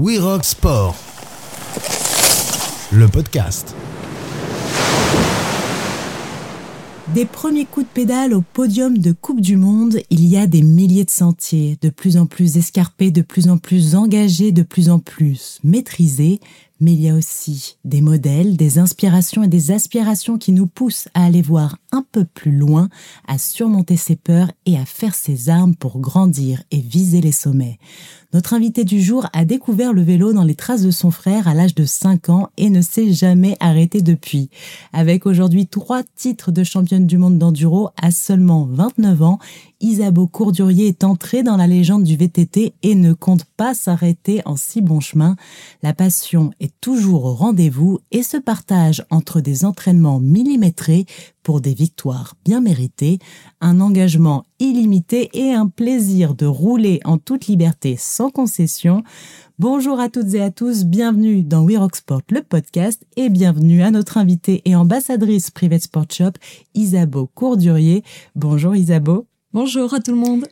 We Rock Sport, le podcast. Des premiers coups de pédale au podium de Coupe du Monde, il y a des milliers de sentiers, de plus en plus escarpés, de plus en plus engagés, de plus en plus maîtrisés, mais il y a aussi des modèles, des inspirations et des aspirations qui nous poussent à aller voir un peu plus loin, à surmonter ses peurs et à faire ses armes pour grandir et viser les sommets. Notre invité du jour a découvert le vélo dans les traces de son frère à l'âge de 5 ans et ne s'est jamais arrêté depuis. Avec aujourd'hui trois titres de championne du monde d'enduro à seulement 29 ans, Isabeau Courdurier est entrée dans la légende du VTT et ne compte pas s'arrêter en si bon chemin. La passion est toujours au rendez-vous et se partage entre des entraînements millimétrés pour des victoires bien méritées, un engagement illimité et un plaisir de rouler en toute liberté sans concession. Bonjour à toutes et à tous, bienvenue dans We Rock Sport, le podcast, et bienvenue à notre invitée et ambassadrice Private Sport Shop, Isabeau Courdurier. Bonjour Isabeau. Bonjour à tout le monde.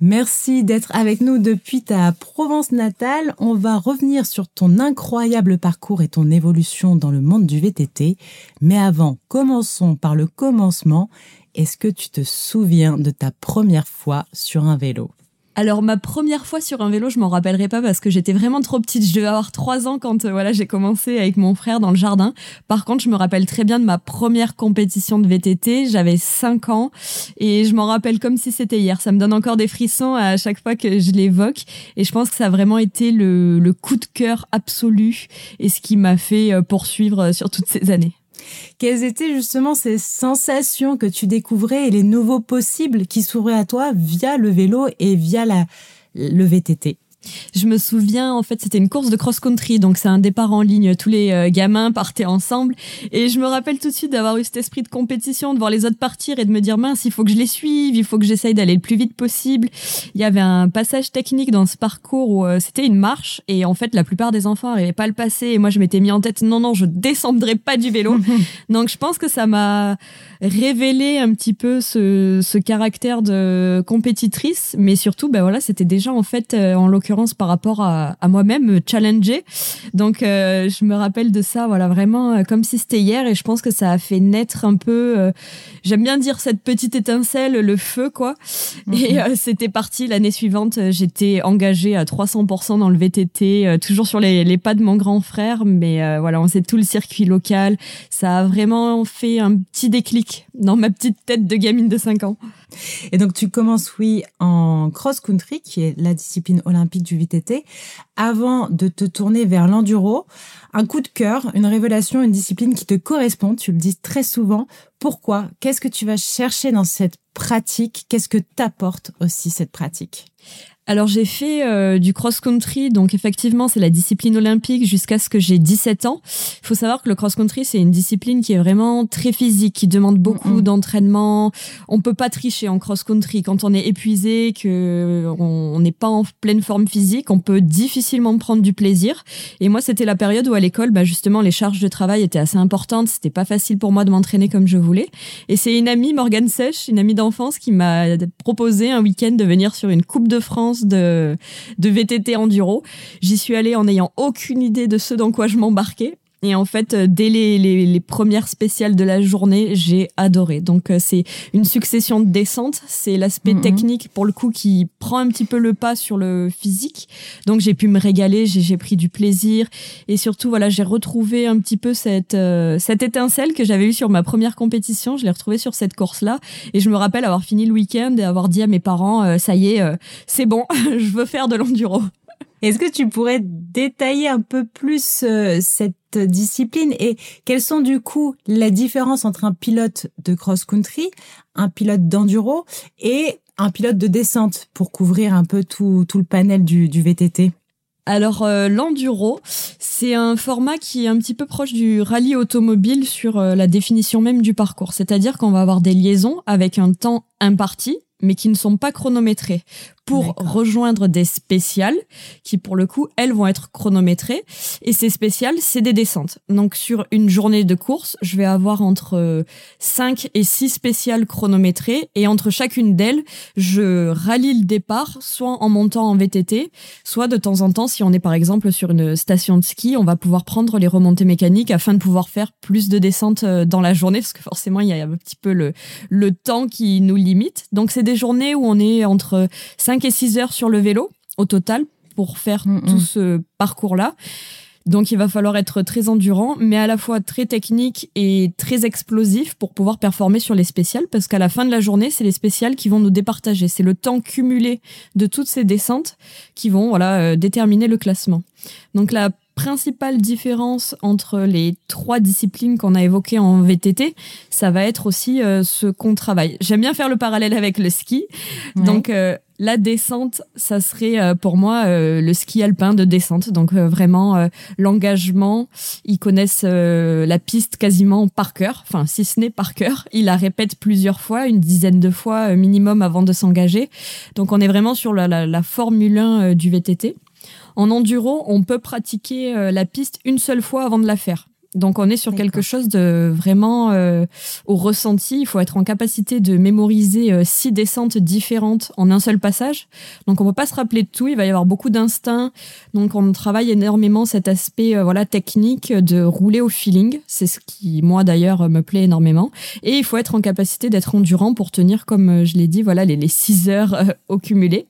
Merci d'être avec nous depuis ta Provence natale. On va revenir sur ton incroyable parcours et ton évolution dans le monde du VTT. Mais avant, commençons par le commencement. Est-ce que tu te souviens de ta première fois sur un vélo? Alors ma première fois sur un vélo, je m'en rappellerai pas parce que j'étais vraiment trop petite. Je devais avoir trois ans quand euh, voilà j'ai commencé avec mon frère dans le jardin. Par contre, je me rappelle très bien de ma première compétition de VTT. J'avais cinq ans et je m'en rappelle comme si c'était hier. Ça me donne encore des frissons à chaque fois que je l'évoque. Et je pense que ça a vraiment été le, le coup de cœur absolu et ce qui m'a fait euh, poursuivre euh, sur toutes ces années. Quelles étaient justement ces sensations que tu découvrais et les nouveaux possibles qui s'ouvraient à toi via le vélo et via le VTT je me souviens, en fait, c'était une course de cross-country, donc c'est un départ en ligne. Tous les euh, gamins partaient ensemble. Et je me rappelle tout de suite d'avoir eu cet esprit de compétition, de voir les autres partir et de me dire, mince, il faut que je les suive, il faut que j'essaye d'aller le plus vite possible. Il y avait un passage technique dans ce parcours où euh, c'était une marche. Et en fait, la plupart des enfants n'arrivaient pas à le passer. Et moi, je m'étais mis en tête, non, non, je descendrai pas du vélo. donc, je pense que ça m'a révélé un petit peu ce, ce caractère de compétitrice. Mais surtout, ben voilà, c'était déjà, en fait, euh, en l'occurrence, par rapport à, moi-même, me challenger. Donc, euh, je me rappelle de ça, voilà, vraiment euh, comme si c'était hier. Et je pense que ça a fait naître un peu, euh, j'aime bien dire cette petite étincelle, le feu, quoi. Et mhm. c'était parti l'année suivante. J'étais engagée à 300% dans le VTT, toujours sur les, les, pas de mon grand frère. Mais voilà, on sait tout le circuit local. Ça a vraiment fait un petit déclic dans ma petite tête de gamine de 5 ans. Et donc tu commences, oui, en cross-country, qui est la discipline olympique du VTT, avant de te tourner vers l'enduro. Un coup de cœur, une révélation, une discipline qui te correspond, tu le dis très souvent. Pourquoi? Qu'est-ce que tu vas chercher dans cette pratique? Qu'est-ce que t'apporte aussi cette pratique? Alors j'ai fait euh, du cross-country, donc effectivement c'est la discipline olympique jusqu'à ce que j'ai 17 ans. Il faut savoir que le cross-country c'est une discipline qui est vraiment très physique, qui demande beaucoup d'entraînement. On peut pas tricher en cross-country quand on est épuisé, que on n'est pas en pleine forme physique, on peut difficilement prendre du plaisir. Et moi c'était la période où à l'école, bah, justement les charges de travail étaient assez importantes, c'était pas facile pour moi de m'entraîner comme je voulais. Et c'est une amie Morgane Sèche, une amie d'enfance, qui m'a proposé un week-end de venir sur une Coupe de France de, de VTT enduro. J'y suis allée en n'ayant aucune idée de ce dans quoi je m'embarquais. Et en fait, euh, dès les, les, premières spéciales de la journée, j'ai adoré. Donc euh, c'est une succession de descentes. C'est l'aspect mhm. technique pour le coup qui prend un petit peu le pas sur le physique. Donc j'ai pu me régaler, j'ai pris du plaisir et surtout voilà, j'ai retrouvé un petit peu cette euh, cette étincelle que j'avais eue sur ma première compétition. Je l'ai retrouvée sur cette course-là et je me rappelle avoir fini le week-end et avoir dit à mes parents ça y est, c'est bon, je veux faire de l'enduro. Est-ce que tu pourrais détailler un peu plus euh, cette discipline et quelles sont du coup la différence entre un pilote de cross-country, un pilote d'enduro et un pilote de descente pour couvrir un peu tout, tout le panel du, du VTT alors euh, l'enduro, c'est un format qui est un petit peu proche du rallye automobile sur euh, la définition même du parcours. C'est-à-dire qu'on va avoir des liaisons avec un temps imparti, mais qui ne sont pas chronométrés pour rejoindre des spéciales qui, pour le coup, elles vont être chronométrées. Et ces spéciales, c'est des descentes. Donc, sur une journée de course, je vais avoir entre 5 et 6 spéciales chronométrées. Et entre chacune d'elles, je rallie le départ, soit en montant en VTT, soit de temps en temps, si on est par exemple sur une station de ski, on va pouvoir prendre les remontées mécaniques afin de pouvoir faire plus de descentes euh, dans la journée, parce que forcément, il y a un petit peu le, le temps qui nous limite. Donc, c'est des journées où on est entre 5 et 6 heures sur le vélo au total pour faire mm, mm. tout ce parcours-là. Donc il va falloir être très endurant, mais à la fois très technique et très explosif pour pouvoir performer sur les spéciales, parce qu'à la fin de la journée, c'est les spéciales qui vont nous départager. C'est le temps cumulé de toutes ces descentes qui vont voilà euh, déterminer le classement. Donc la principale différence entre les trois disciplines qu'on a évoquées en VTT, ça va être aussi euh, ce qu'on travaille. J'aime bien faire le parallèle avec le ski. Donc euh, la descente, ça serait euh, pour moi le ski alpin de descente. Donc vraiment l'engagement. Ils connaissent la piste quasiment par cœur, enfin si ce n'est par cœur. Ils la répètent plusieurs fois, une dizaine de fois minimum avant de s'engager. Donc on est vraiment sur la, la, la Formule 1 du VTT. En enduro, on peut pratiquer euh, la piste une seule fois avant de la faire. Donc on est sur quelque chose de vraiment euh, au ressenti. Il faut être en capacité de mémoriser euh, six descentes différentes en un seul passage. Donc on peut pas se rappeler de tout. Il va y avoir beaucoup d'instinct. Donc on travaille énormément cet aspect voilà technique de rouler au feeling. C'est ce qui moi d'ailleurs me plaît énormément. Et il faut être en capacité d'être endurant pour tenir comme je l'ai dit voilà les, les six heures au cumulé.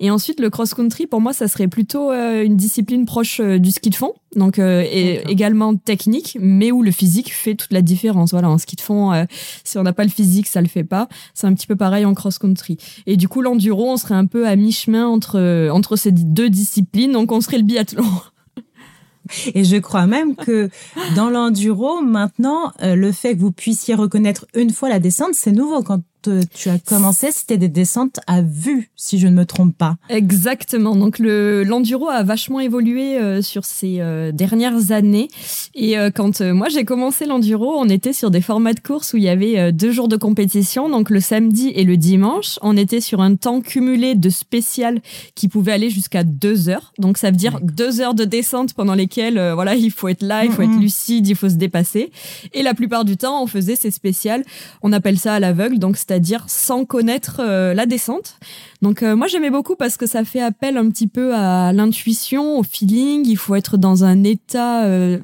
Et ensuite, le cross-country, pour moi, ça serait plutôt euh, une discipline proche euh, du ski de fond, donc euh, et également technique, mais où le physique fait toute la différence. Voilà, en ski de fond, si on n'a pas le physique, ça le fait pas. C'est un petit peu pareil en cross-country. Et du coup, l'enduro, on serait un peu à mi-chemin entre entre ces deux disciplines, donc on serait le biathlon. Et je crois même que dans l'enduro, maintenant, le fait que vous puissiez reconnaître une fois la descente, c'est nouveau. Quand tu as commencé, c'était des descentes à vue, si je ne me trompe pas. Exactement. Donc le l'enduro a vachement évolué euh, sur ces euh, dernières années. Et euh, quand moi j'ai commencé l'enduro, on était sur des formats de course où il y avait deux jours de compétition, donc le samedi et le dimanche. On était sur un temps cumulé de spécial qui pouvait aller jusqu'à deux heures. Donc ça veut dire deux heures de descente pendant lesquelles voilà il faut être là, il faut être lucide, il faut se dépasser. Et la plupart du temps, on faisait ces spéciales. On appelle ça à l'aveugle. Donc c'est-à-dire sans connaître euh, la descente. Donc euh, moi j'aimais beaucoup parce que ça fait appel un petit peu à l'intuition, au feeling. Il faut être dans un état euh,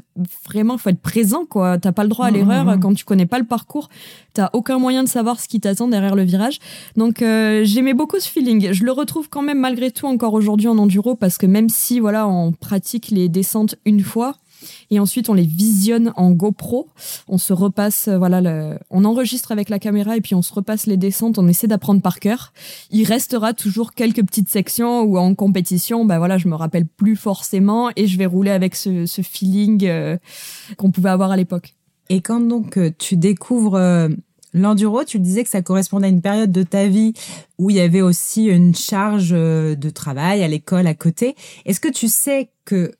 vraiment, il faut être présent quoi. T'as pas le droit à mmh, l'erreur mmh, mmh. quand tu connais pas le parcours. T'as aucun moyen de savoir ce qui t'attend derrière le virage. Donc j'aimais beaucoup ce feeling. Je le retrouve quand même malgré tout encore aujourd'hui en enduro parce que même si voilà on pratique les descentes une fois, et ensuite on les visionne en GoPro. On se repasse, euh, voilà, on enregistre avec la caméra et puis on se repasse les descentes. On essaie d'apprendre par cœur. Il restera toujours quelques petites sections où en compétition, ben voilà, je me rappelle plus forcément et je vais rouler avec ce, ce feeling euh, qu'on pouvait avoir à l'époque. Et quand donc euh, tu découvres L'enduro, tu disais que ça correspondait à une période de ta vie où il y avait aussi une charge de travail à l'école à côté. Est-ce que tu sais que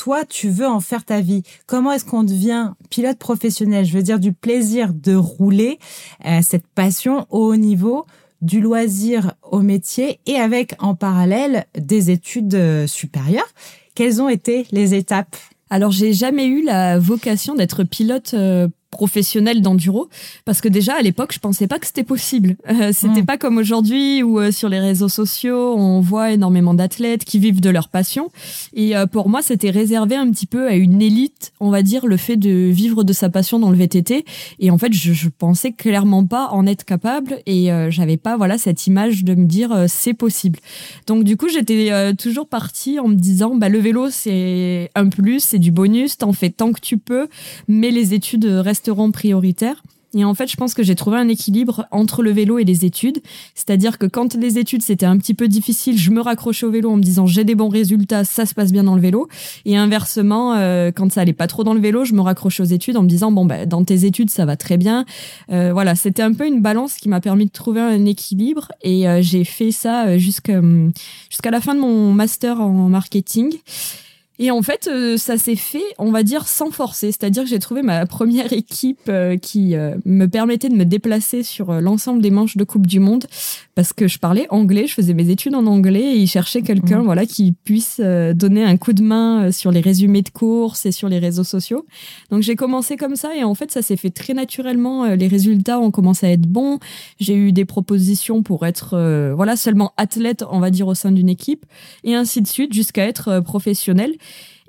toi, tu veux en faire ta vie. Comment est-ce qu'on devient pilote professionnel? Je veux dire du plaisir de rouler, euh, cette passion au haut niveau, du loisir au métier et avec en parallèle des études euh, supérieures. Quelles ont été les étapes? Alors j'ai jamais eu la vocation d'être pilote euh, professionnel d'enduro parce que déjà à l'époque je pensais pas que c'était possible. Euh, c'était mm. pas comme aujourd'hui où euh, sur les réseaux sociaux on voit énormément d'athlètes qui vivent de leur passion. Et euh, pour moi c'était réservé un petit peu à une élite on va dire le fait de vivre de sa passion dans le VTT et en fait je, je pensais clairement pas en être capable et j'avais pas voilà cette image de me dire c'est possible. Donc du coup j'étais toujours partie en me disant bah le vélo c'est un plus c'est du bonus t'en fais tant que tu peux mais les études restent resteront prioritaires. Et en fait, je pense que j'ai trouvé un équilibre entre le vélo et les études. C'est-à-dire que quand les études, c'était un petit peu difficile, je me raccrochais au vélo en me disant j'ai des bons résultats, ça se passe bien dans le vélo. Et inversement, euh, quand ça allait pas trop dans le vélo, je me raccrochais aux études en me disant bon, bah, dans tes études, ça va très bien. Euh, voilà, c'était un peu une balance qui m'a permis de trouver un équilibre. Et euh, j'ai fait ça jusqu'à jusqu'à la fin de mon master en marketing. Et en fait, euh, ça s'est fait, on va dire, sans forcer. C'est-à-dire que j'ai trouvé ma première équipe euh, qui euh, me permettait de me déplacer sur l'ensemble des manches de Coupe du Monde parce que je parlais anglais, je faisais mes études en anglais et ils cherchaient quelqu'un, mmh. voilà, qui puisse donner un coup de main sur les résumés de courses et sur les réseaux sociaux. Donc j'ai commencé comme ça et en fait, ça s'est fait très naturellement. Les résultats ont commencé à être bons. J'ai eu des propositions pour être, voilà, seulement athlète, on va dire, au sein d'une équipe et ainsi de suite jusqu'à être professionnel.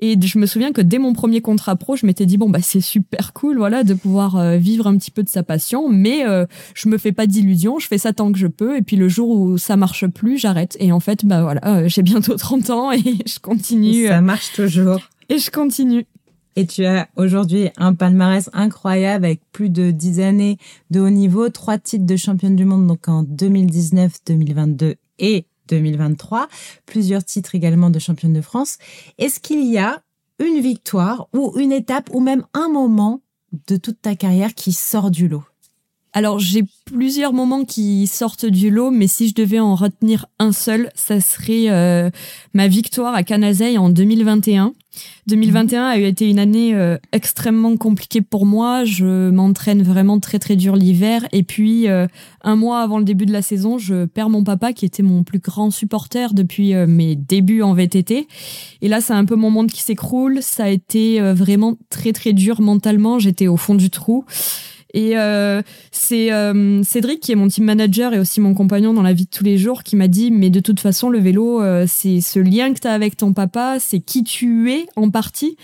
Et je me souviens que dès mon premier contrat pro, je m'étais dit bon bah c'est super cool voilà de pouvoir euh, vivre un petit peu de sa passion, mais euh, je me fais pas d'illusions, je fais ça tant que je peux et puis le jour où ça marche plus, j'arrête. Et en fait bah voilà, euh, j'ai bientôt 30 ans et je continue. ça marche toujours. Et je continue. Et tu as aujourd'hui un palmarès incroyable avec plus de 10 années de haut niveau, trois titres de championne du monde donc en 2019, 2022 et 2023, plusieurs titres également de championne de France. Est-ce qu'il y a une victoire ou une étape ou même un moment de toute ta carrière qui sort du lot? Alors j'ai plusieurs moments qui sortent du lot, mais si je devais en retenir un seul, ça serait euh, ma victoire à Canazei en 2021. 2021 a été une année euh, extrêmement compliquée pour moi. Je m'entraîne vraiment très très dur l'hiver, et puis euh, un mois avant le début de la saison, je perds mon papa qui était mon plus grand supporter depuis mes débuts en VTT. Et là, c'est un peu mon monde qui s'écroule. Ça a été vraiment très très dur mentalement. J'étais au fond du trou. Et euh, c'est euh, Cédric, qui est mon team manager et aussi mon compagnon dans la vie de tous les jours, qui m'a dit, mais de toute façon, le vélo, euh, c'est ce lien que tu as avec ton papa, c'est qui tu es en partie.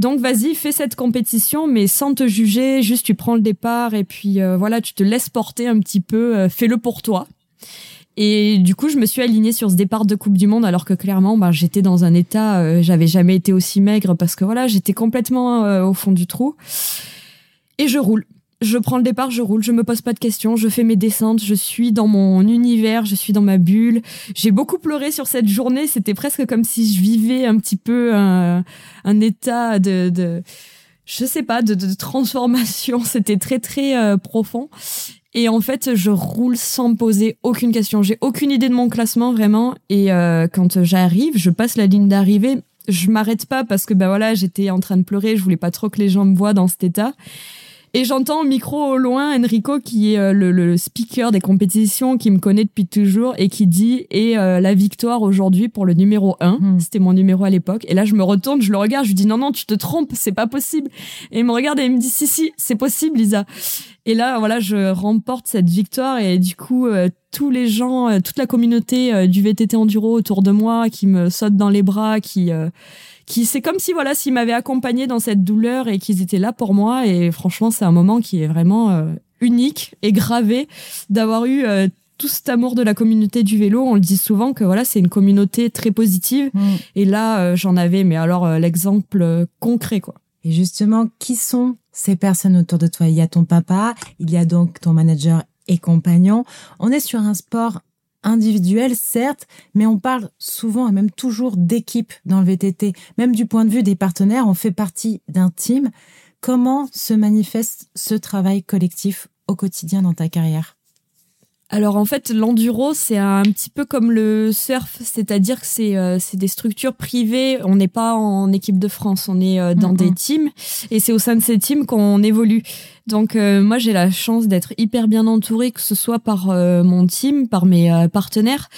Donc vas-y, fais cette compétition, mais sans te juger, juste tu prends le départ et puis voilà, tu te laisses porter un petit peu, fais-le pour toi. Et du coup, je me suis alignée sur ce départ de Coupe du Monde, alors que clairement, ben, j'étais dans un état, j'avais jamais été aussi maigre parce que voilà, j'étais complètement au fond du trou. Et je roule je prends le départ, je roule, je me pose pas de questions, je fais mes descentes, je suis dans mon univers, je suis dans ma bulle. J'ai beaucoup pleuré sur cette journée, c'était presque comme si je vivais un petit peu un, état de, de, je sais pas, de, transformation. C'était très très euh, profond. Et en fait, je roule sans me poser aucune question. J'ai aucune idée de mon classement vraiment. Et euh, quand j'arrive, je passe la ligne d'arrivée. Je m'arrête pas parce que ben voilà, j'étais en train de pleurer. Je voulais pas trop que les gens me voient dans cet état. Et j'entends au micro au loin Enrico, qui est euh, le, speaker des compétitions, qui me connaît depuis toujours et qui dit et euh, la victoire aujourd'hui pour le numéro 1. Hmm. C'était mon numéro à l'époque. Et là, je me retourne, je le regarde, je lui dis non, non, tu te trompes, c'est pas possible. Et il me regarde et il me dit si, si, c'est possible, Lisa. Et là, voilà, je remporte cette victoire et du coup, euh, tous les gens, toute la communauté du VTT Enduro autour de moi qui me saute dans les bras, qui qui c'est comme si voilà s'ils m'avaient accompagné dans cette douleur et qu'ils étaient là pour moi. Et franchement c'est un moment qui est vraiment euh, unique et gravé d'avoir eu euh, tout cet amour de la communauté du vélo. On le dit souvent que voilà c'est une communauté très positive. Mm. et là euh, j'en avais mais alors l'exemple concret quoi. Et justement qui sont ces personnes autour de toi? Il y a ton papa il y a donc ton manager et compagnon. On est sur un sport individuel, certes, mais on parle souvent et même toujours d'équipe dans le VTT. Même du point de vue des partenaires, on fait partie d'un team. Comment se manifeste ce travail collectif au quotidien dans ta carrière? Alors en fait, l'enduro, c'est un petit peu comme le surf, c'est-à-dire que c'est euh, des structures privées, on n'est pas en équipe de France, on est euh, dans des teams, et c'est au sein de ces teams qu'on évolue. Donc euh, moi, j'ai la chance d'être hyper bien entourée, que ce soit par mon team, par mes partenaires.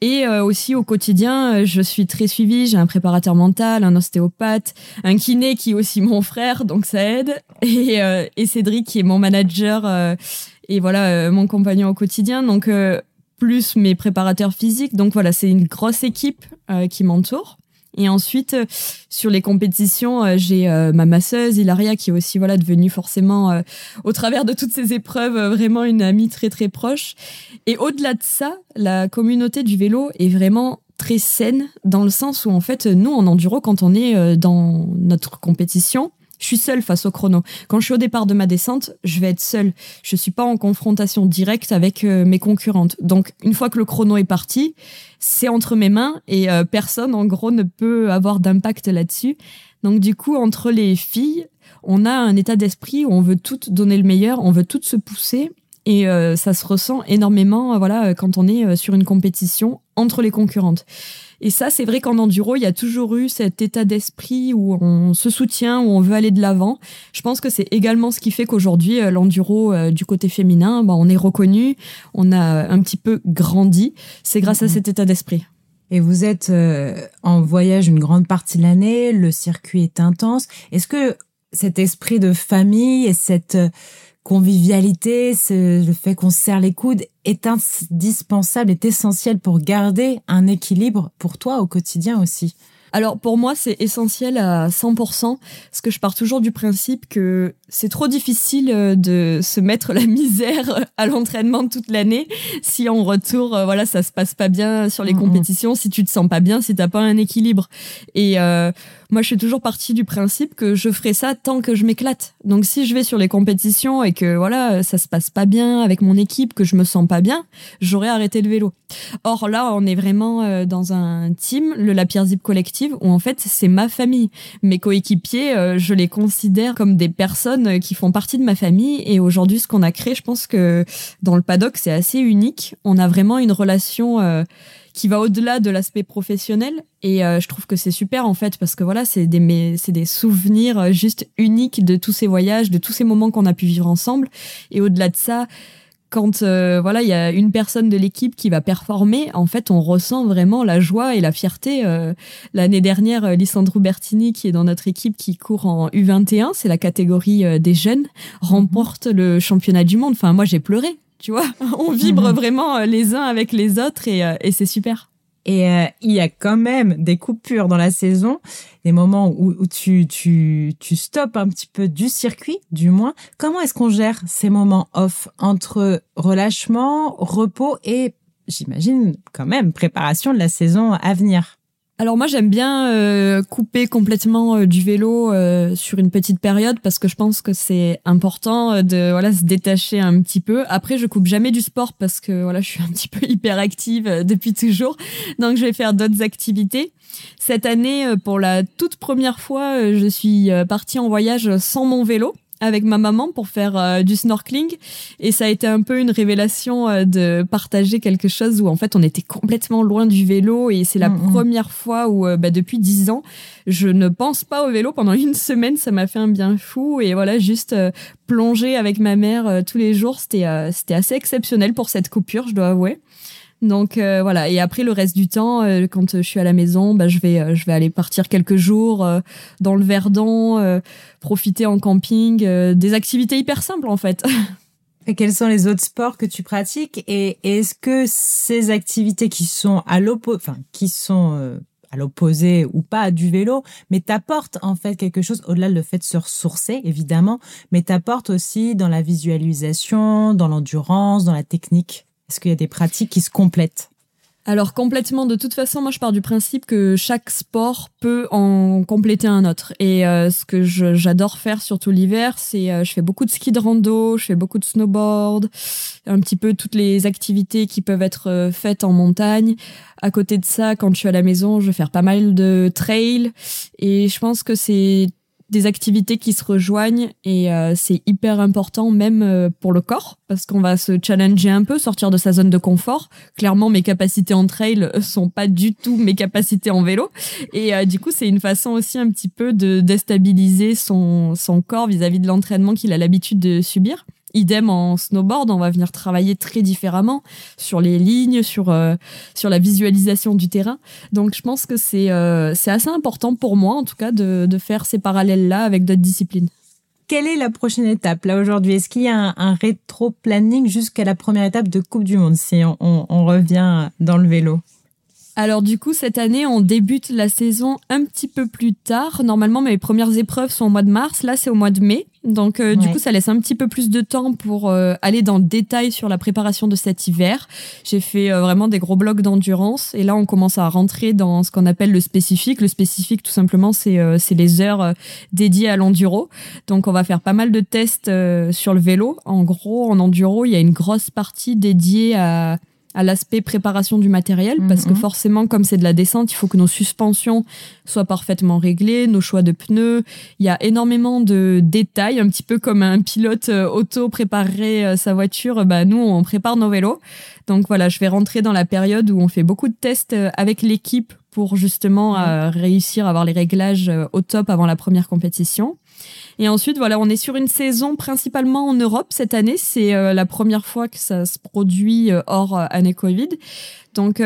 Et aussi au quotidien, je suis très suivie. J'ai un préparateur mental, un ostéopathe, un kiné qui est aussi mon frère, donc ça aide. Et, et Cédric qui est mon manager et voilà euh, mon compagnon au quotidien. Donc euh, plus mes préparateurs physiques. Donc voilà, c'est une grosse équipe euh, qui m'entoure. Et ensuite, sur les compétitions, j'ai ma masseuse Hilaria qui est aussi voilà devenue forcément, au travers de toutes ces épreuves, vraiment une amie très très proche. Et au-delà de ça, la communauté du vélo est vraiment très saine dans le sens où en fait, nous en enduro, quand on est dans notre compétition, je suis seule face au chrono. Quand je suis au départ de ma descente, je vais être seule. Je suis pas en confrontation directe avec euh, mes concurrentes. Donc, une fois que le chrono est parti, c'est entre mes mains et euh, personne, en gros, ne peut avoir d'impact là-dessus. Donc, du coup, entre les filles, on a un état d'esprit où on veut toutes donner le meilleur, on veut toutes se pousser et euh, ça se ressent énormément voilà quand on est sur une compétition entre les concurrentes. Et ça, c'est vrai qu'en enduro, il y a toujours eu cet état d'esprit où on se soutient, où on veut aller de l'avant. Je pense que c'est également ce qui fait qu'aujourd'hui, euh, l'enduro euh, du côté féminin, bah, on est reconnu, on a un petit peu grandi. C'est grâce à mhm. cet état d'esprit. Et vous êtes euh, en voyage une grande partie de l'année, le circuit est intense. Est-ce que cet esprit de famille et cette convivialité, le fait qu'on serre les coudes est indispensable, est essentiel pour garder un équilibre pour toi au quotidien aussi. Alors pour moi, c'est essentiel à 100%, parce que je pars toujours du principe que c'est trop difficile euh, de se mettre la misère à l'entraînement toute l'année si en retour, euh, voilà, ça se passe pas bien sur les compétitions, si tu te sens pas bien, si t'as pas un équilibre. Et euh, moi, je suis toujours partie du principe que je ferai ça tant que je m'éclate. Donc si je vais sur les compétitions et que voilà, ça se passe pas bien avec mon équipe, que je me sens pas bien, j'aurais arrêté le vélo. Or là, on est vraiment dans un team, le La Pierre Zip Collective, où en fait, c'est ma famille. Mes coéquipiers, je les considère comme des personnes euh, qui font partie de ma famille. Et aujourd'hui, ce qu'on a créé, je pense que dans le paddock, c'est assez unique. On a vraiment une relation euh, qui va au-delà de l'aspect professionnel. Et euh, je trouve que c'est super en fait parce que voilà, c'est des c'est des souvenirs juste uniques de tous ces voyages, de tous ces moments qu'on a pu vivre ensemble. Et au-delà de ça, quand euh, voilà il y a une personne de l'équipe qui va performer, en fait on ressent vraiment la joie et la fierté. Euh, l'année dernière, euh, Lissandro Bertini, qui est dans notre équipe, qui court en U21, c'est la catégorie des jeunes, remporte le championnat du monde. Enfin moi j'ai pleuré, tu vois. On vibre mhm. vraiment les uns avec les autres et, et c'est super. Et euh, il y a quand même des coupures dans la saison, des moments où, tu, tu, tu stoppes un petit peu du circuit, du moins. Comment est-ce qu'on gère ces moments off entre relâchement, repos et, j'imagine, quand même, préparation de la saison à venir? Alors moi j'aime bien euh, couper complètement euh, du vélo euh, sur une petite période parce que je pense que c'est important de voilà se détacher un petit peu. Après je coupe jamais du sport parce que voilà je suis un petit peu hyperactive depuis toujours donc je vais faire d'autres activités. Cette année pour la toute première fois je suis partie en voyage sans mon vélo avec ma maman pour faire euh, du snorkeling. Et ça a été un peu une révélation euh, de partager quelque chose où en fait on était complètement loin du vélo. Et c'est la mm, mm. première fois où euh, bah, depuis dix ans je ne pense pas au vélo pendant une semaine. Ça m'a fait un bien fou. Et voilà juste plonger avec ma mère tous les jours. C'était c'était assez exceptionnel pour cette coupure je dois avouer donc euh, voilà. Et après le reste du temps, euh, quand je suis à la maison, bah, je vais euh, je vais aller partir quelques jours dans le Verdon, profiter en camping, des activités hyper simples en fait. Et quels sont les autres sports que tu pratiques? Et est-ce que ces activités qui sont à l'opposé, enfin qui sont à l'opposé ou pas du vélo, mais t'apportent en fait quelque chose au-delà le fait de se ressourcer évidemment, mais t'apportent aussi dans la visualisation, dans l'endurance, dans la technique? Est-ce qu'il y a des pratiques qui se complètent? Alors complètement, de toute façon, moi je pars du principe que chaque sport peut en compléter un autre. Et euh, ce que j'adore faire, surtout l'hiver, c'est euh, je fais beaucoup de ski de rando, je fais beaucoup de snowboard, un petit peu toutes les activités qui peuvent être euh, faites en montagne. À côté de ça, quand je suis à la maison, je vais faire pas mal de trail. Et je pense que c'est des activités qui se rejoignent et euh, c'est hyper important même euh, pour le corps parce qu'on va se challenger un peu, sortir de sa zone de confort. Clairement, mes capacités en trail sont pas du tout mes capacités en vélo et euh, du coup, c'est une façon aussi un petit peu de déstabiliser son, son corps vis-à-vis -vis de l'entraînement qu'il a l'habitude de subir. Idem en snowboard, on va venir travailler très différemment sur les lignes, sur euh, sur la visualisation du terrain. Donc je pense que c'est euh, c'est assez important pour moi en tout cas de, de faire ces parallèles là avec d'autres disciplines. Quelle est la prochaine étape là aujourd'hui? Est-ce qu'il y a un, un rétro-planning jusqu'à la première étape de Coupe du Monde si on, on, on revient dans le vélo? Alors du coup, cette année, on débute la saison un petit peu plus tard. Normalement, mes premières épreuves sont au mois de mars. Là, c'est au mois de mai. Donc euh, du coup, ça laisse un petit peu plus de temps pour euh, aller dans le détail sur la préparation de cet hiver. J'ai fait euh, vraiment des gros blocs d'endurance et là, on commence à rentrer dans ce qu'on appelle le spécifique. Le spécifique, tout simplement, c'est c'est les heures dédiées à l'enduro. Donc on va faire pas mal de tests sur le vélo. En gros, en enduro, il y a une grosse partie dédiée à à l'aspect préparation du matériel, parce que mhm. forcément, comme c'est de la descente, il faut que nos suspensions soient parfaitement réglées, nos choix de pneus. Il y a énormément de détails, un petit peu comme un pilote euh, auto préparerait euh, sa voiture. Bah, nous, on prépare nos vélos. Donc voilà, je vais rentrer dans la période où on fait beaucoup de tests euh, avec l'équipe pour justement mhm. réussir à avoir les réglages au top avant la première compétition. Et ensuite, voilà, on est sur une saison principalement en Europe cette année. C'est euh, la première fois que ça se produit euh, hors euh, année Covid. Donc,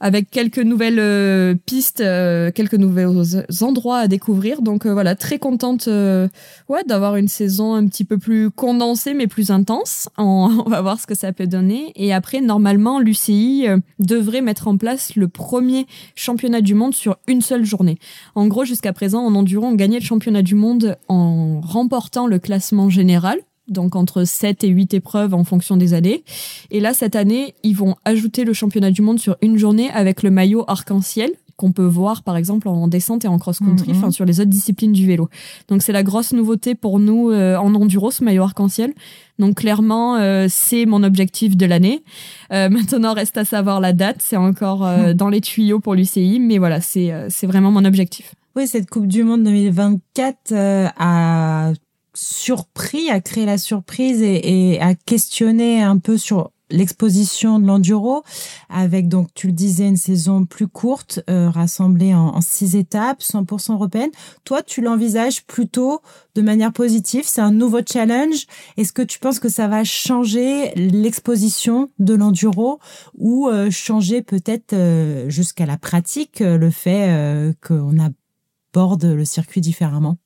avec quelques nouvelles euh, pistes, euh, quelques nouveaux endroits à découvrir. Donc euh, voilà, très contente ouais, d'avoir une saison un petit peu plus condensée mais plus intense. On, va voir ce que ça peut donner. Et après, normalement, l'UCI devrait mettre en place le premier championnat du monde sur une seule journée. En gros, jusqu'à présent, en enduro, on gagnait le championnat du monde en remportant le classement général donc entre 7 et 8 épreuves en fonction des années. Et là, cette année, ils vont ajouter le championnat du monde sur une journée avec le maillot arc-en-ciel qu'on peut voir par exemple en descente et en cross-country, mhm. enfin sur les autres disciplines du vélo. Donc c'est la grosse nouveauté pour nous euh, en enduro, ce maillot arc-en-ciel. Donc clairement, euh, c'est mon objectif de l'année. Euh, maintenant, reste à savoir la date. C'est encore mhm. dans les tuyaux pour l'UCI, mais voilà, c'est c'est vraiment mon objectif. Oui, cette Coupe du Monde 2024 a surpris, à créer la surprise et, et à questionner un peu sur l'exposition de l'enduro avec donc tu le disais une saison plus courte euh, rassemblée en, six étapes 100% européenne toi tu l'envisages plutôt de manière positive? C'est un nouveau challenge? Est-ce que tu penses que ça va changer l'exposition de l'enduro ou euh, changer peut-être euh, jusqu'à la pratique le fait qu'on aborde le circuit différemment?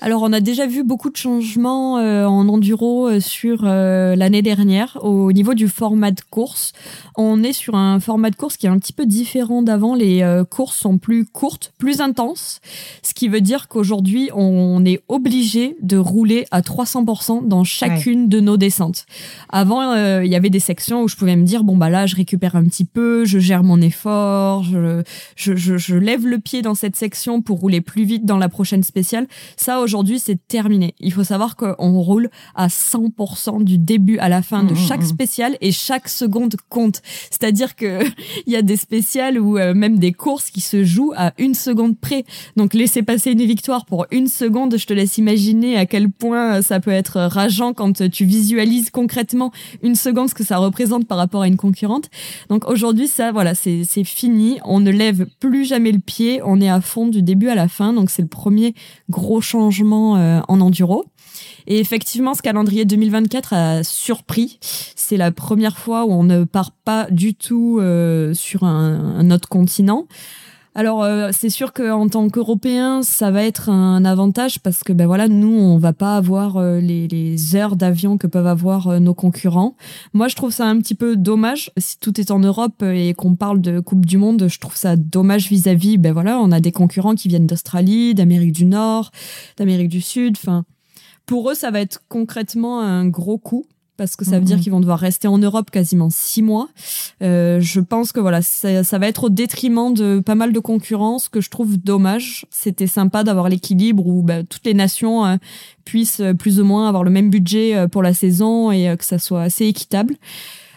Alors, on a déjà vu beaucoup de changements euh, en enduro euh, sur euh, l'année dernière au niveau du format de course. On est sur un format de course qui est un petit peu différent d'avant. Les courses sont plus courtes, plus intenses, ce qui veut dire qu'aujourd'hui, on est obligé de rouler à 300% dans chacune de nos descentes. Avant, il y avait des sections où je pouvais me dire bon bah là, je récupère un petit peu, je gère mon effort, je, je, je, je lève le pied dans cette section pour rouler plus vite dans la prochaine spéciale. Ça aujourd'hui, c'est terminé. Il faut savoir qu'on roule à 100% du début à la fin de mmh, chaque mmh, mmh. spécial et chaque seconde compte. C'est-à-dire que il y a des spéciales ou euh, même des courses qui se jouent à une seconde près. Donc laisser passer une victoire pour une seconde, je te laisse imaginer à quel point ça peut être rageant quand tu visualises concrètement une seconde ce que ça représente par rapport à une concurrente. Donc aujourd'hui, ça, voilà, c'est fini. On ne lève plus jamais le pied. On est à fond du début à la fin. Donc c'est le premier gros changement euh, en enduro. Et effectivement, ce calendrier 2024 a surpris. C'est la première fois où on ne part pas du tout euh, sur un, autre continent. Alors euh, c'est sûr qu'en tant qu'Européen, ça va être un avantage parce que ben voilà, nous on va pas avoir les, les, heures d'avion que peuvent avoir nos concurrents. Moi je trouve ça un petit peu dommage si tout est en Europe et qu'on parle de Coupe du Monde, je trouve ça dommage vis-à-vis. ben voilà, on a des concurrents qui viennent d'Australie, d'Amérique du Nord, d'Amérique du Sud. Enfin, pour eux ça va être concrètement un gros coup parce que ça veut dire mhm. qu'ils vont devoir rester en Europe quasiment six mois. Euh, je pense que voilà, ça, ça, va être au détriment de pas mal de concurrence que je trouve dommage. C'était sympa d'avoir l'équilibre où bah, toutes les nations euh, puissent euh, plus ou moins avoir le même budget euh, pour la saison et que ça soit assez équitable.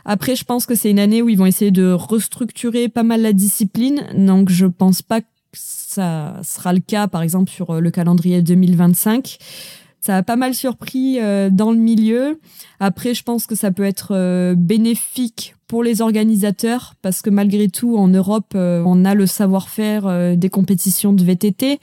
Après, je pense que c'est une année où ils vont essayer de restructurer pas mal la discipline, donc je pense pas que ça sera le cas, par exemple, sur le calendrier 2025. Ça a pas mal surpris euh, dans le milieu. Après, je pense que ça peut être euh, bénéfique pour les organisateurs parce que malgré tout, en Europe, euh, on a le savoir-faire des compétitions de VTT.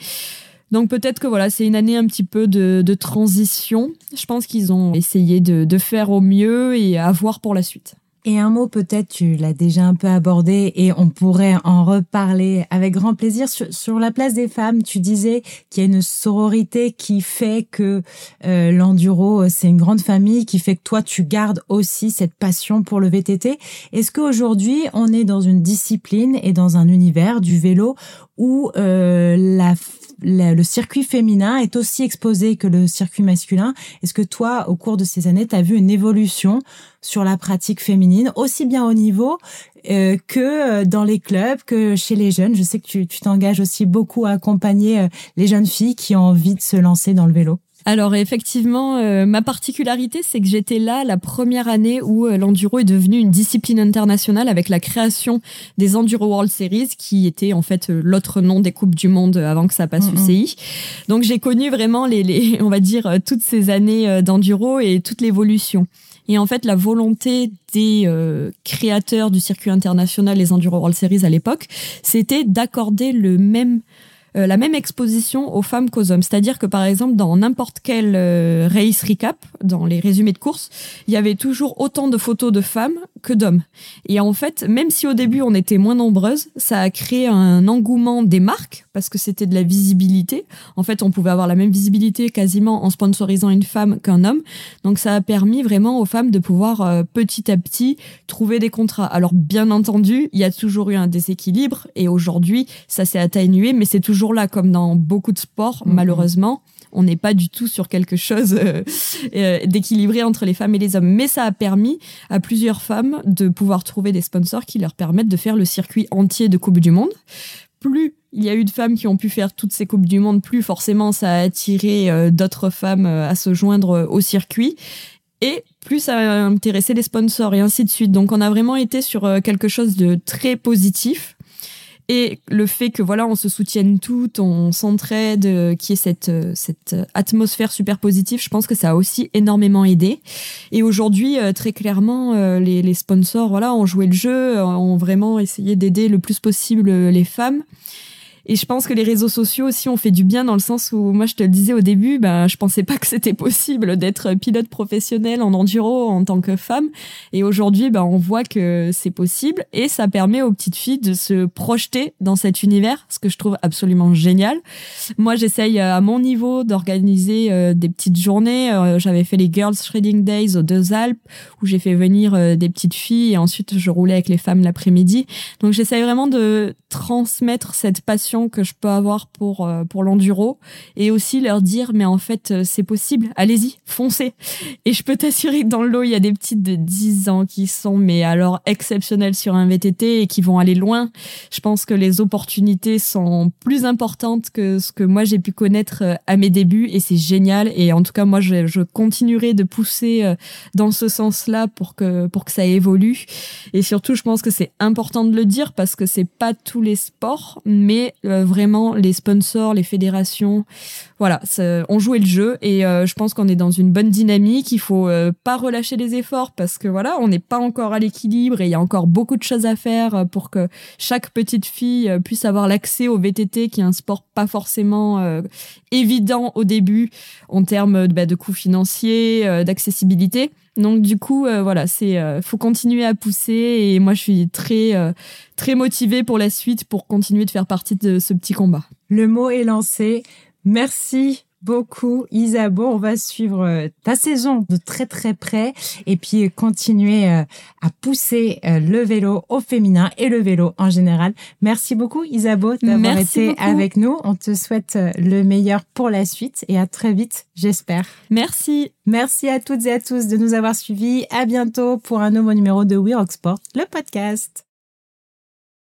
Donc peut-être que voilà, c'est une année un petit peu de, de transition. Je pense qu'ils ont essayé de, de faire au mieux et à voir pour la suite. Et un mot peut-être, tu l'as déjà un peu abordé et on pourrait en reparler avec grand plaisir. Sur, la place des femmes, tu disais qu'il y a une sororité qui fait que euh, l'enduro, euh, c'est une grande famille, qui fait que toi, tu gardes aussi cette passion pour le VTT. Est-ce qu'aujourd'hui, on est dans une discipline et dans un univers du vélo où euh, la le circuit féminin est aussi exposé que le circuit masculin. Est-ce que toi, au cours de ces années, tu as vu une évolution sur la pratique féminine, aussi bien au niveau euh, que euh, dans les clubs, que chez les jeunes? Je sais que tu t'engages aussi beaucoup à accompagner euh, les jeunes filles qui ont envie de se lancer dans le vélo. Alors effectivement, euh, ma particularité, c'est que j'étais là la première année où euh, l'enduro est devenu une discipline internationale avec la création des Enduro World Series, qui était en fait euh, l'autre nom des coupes du monde avant que ça passe UCI. Donc j'ai connu vraiment les, les, on va dire, toutes ces années d'enduro et toute l'évolution. Et en fait, la volonté des créateurs du circuit international, les Enduro World Series à l'époque, c'était d'accorder le même euh, la même exposition aux femmes qu'aux hommes. C'est-à-dire que par exemple dans n'importe quel euh, race recap, dans les résumés de course, il y avait toujours autant de photos de femmes que d'hommes. Et en fait, même si au début on était moins nombreuses, ça a créé un engouement des marques parce que c'était de la visibilité. En fait, on pouvait avoir la même visibilité quasiment en sponsorisant une femme qu'un homme. Donc ça a permis vraiment aux femmes de pouvoir euh, petit à petit trouver des contrats. Alors bien entendu, il y a toujours eu un déséquilibre et aujourd'hui ça s'est atténué, mais c'est toujours là comme dans beaucoup de sports mm-hmm. malheureusement on n'est pas du tout sur quelque chose euh, euh, d'équilibré entre les femmes et les hommes. Mais ça a permis à plusieurs femmes de pouvoir trouver des sponsors qui leur permettent de faire le circuit entier de Coupe du Monde plus il y a eu de femmes qui ont pu faire toutes ces Coupes du Monde, plus forcément ça a attiré euh, d'autres femmes à se joindre au circuit. Et plus ça a intéressé les sponsors et ainsi de suite. Donc on a vraiment été sur quelque chose de très positif et le fait que voilà on se soutienne toutes, on s'entraide, euh, qui est cette euh, cette atmosphère super positive, je pense que ça a aussi énormément aidé. Et aujourd'hui, euh, très clairement, les, les sponsors voilà ont joué le jeu, ont vraiment essayé d'aider le plus possible les femmes. Et je pense que les réseaux sociaux aussi ont fait du bien dans le sens où moi je te le disais au début, ben je pensais pas que c'était possible d'être pilote professionnel en enduro en tant que femme. Et aujourd'hui, ben on voit que c'est possible et ça permet aux petites filles de se projeter dans cet univers, ce que je trouve absolument génial. Moi, j'essaye euh, à mon niveau d'organiser euh, des petites journées. Euh, j'avais fait les Girls Shredding Days aux Deux Alpes où j'ai fait venir des petites filles et ensuite je roulais avec les femmes l'après-midi. Donc j'essaye vraiment de transmettre cette passion que je peux avoir pour euh, pour l'enduro et aussi leur dire mais en fait euh, c'est possible, allez-y, foncez. Et je peux t'assurer que dans le lot, il y a des petites de 10 ans qui sont mais alors exceptionnelles sur un VTT et qui vont aller loin. Je pense que les opportunités sont plus importantes que ce que moi j'ai pu connaître euh, à mes débuts et c'est génial et en tout cas moi je, je continuerai de pousser dans ce sens-là pour que pour que ça évolue et surtout je pense que c'est important de le dire parce que c'est pas tous les sports mais euh, vraiment les sponsors, les fédérations, voilà, on jouait le jeu et euh, je pense qu'on est dans une bonne dynamique. Il faut euh, pas relâcher les efforts parce que voilà, on n'est pas encore à l'équilibre et il y a encore beaucoup de choses à faire pour que chaque petite fille puisse avoir l'accès au VTT, qui est un sport pas forcément évident au début en termes bah, de coûts financiers, d'accessibilité. Donc du coup, euh, voilà, c'est euh, faut continuer à pousser et moi je suis très euh, très motivée pour la suite pour continuer de faire partie de ce petit combat. Le mot est lancé. Merci beaucoup, Isabeau. On va suivre euh, ta saison de très très près et puis continuer euh, à pousser euh, le vélo au féminin et le vélo en général. Merci beaucoup, Isabeau, d'avoir été avec nous. On te souhaite le meilleur pour la suite et à très vite, j'espère. Merci. Merci à toutes et à tous de nous avoir suivis. À bientôt pour un nouveau numéro de We Rock Sport, le podcast.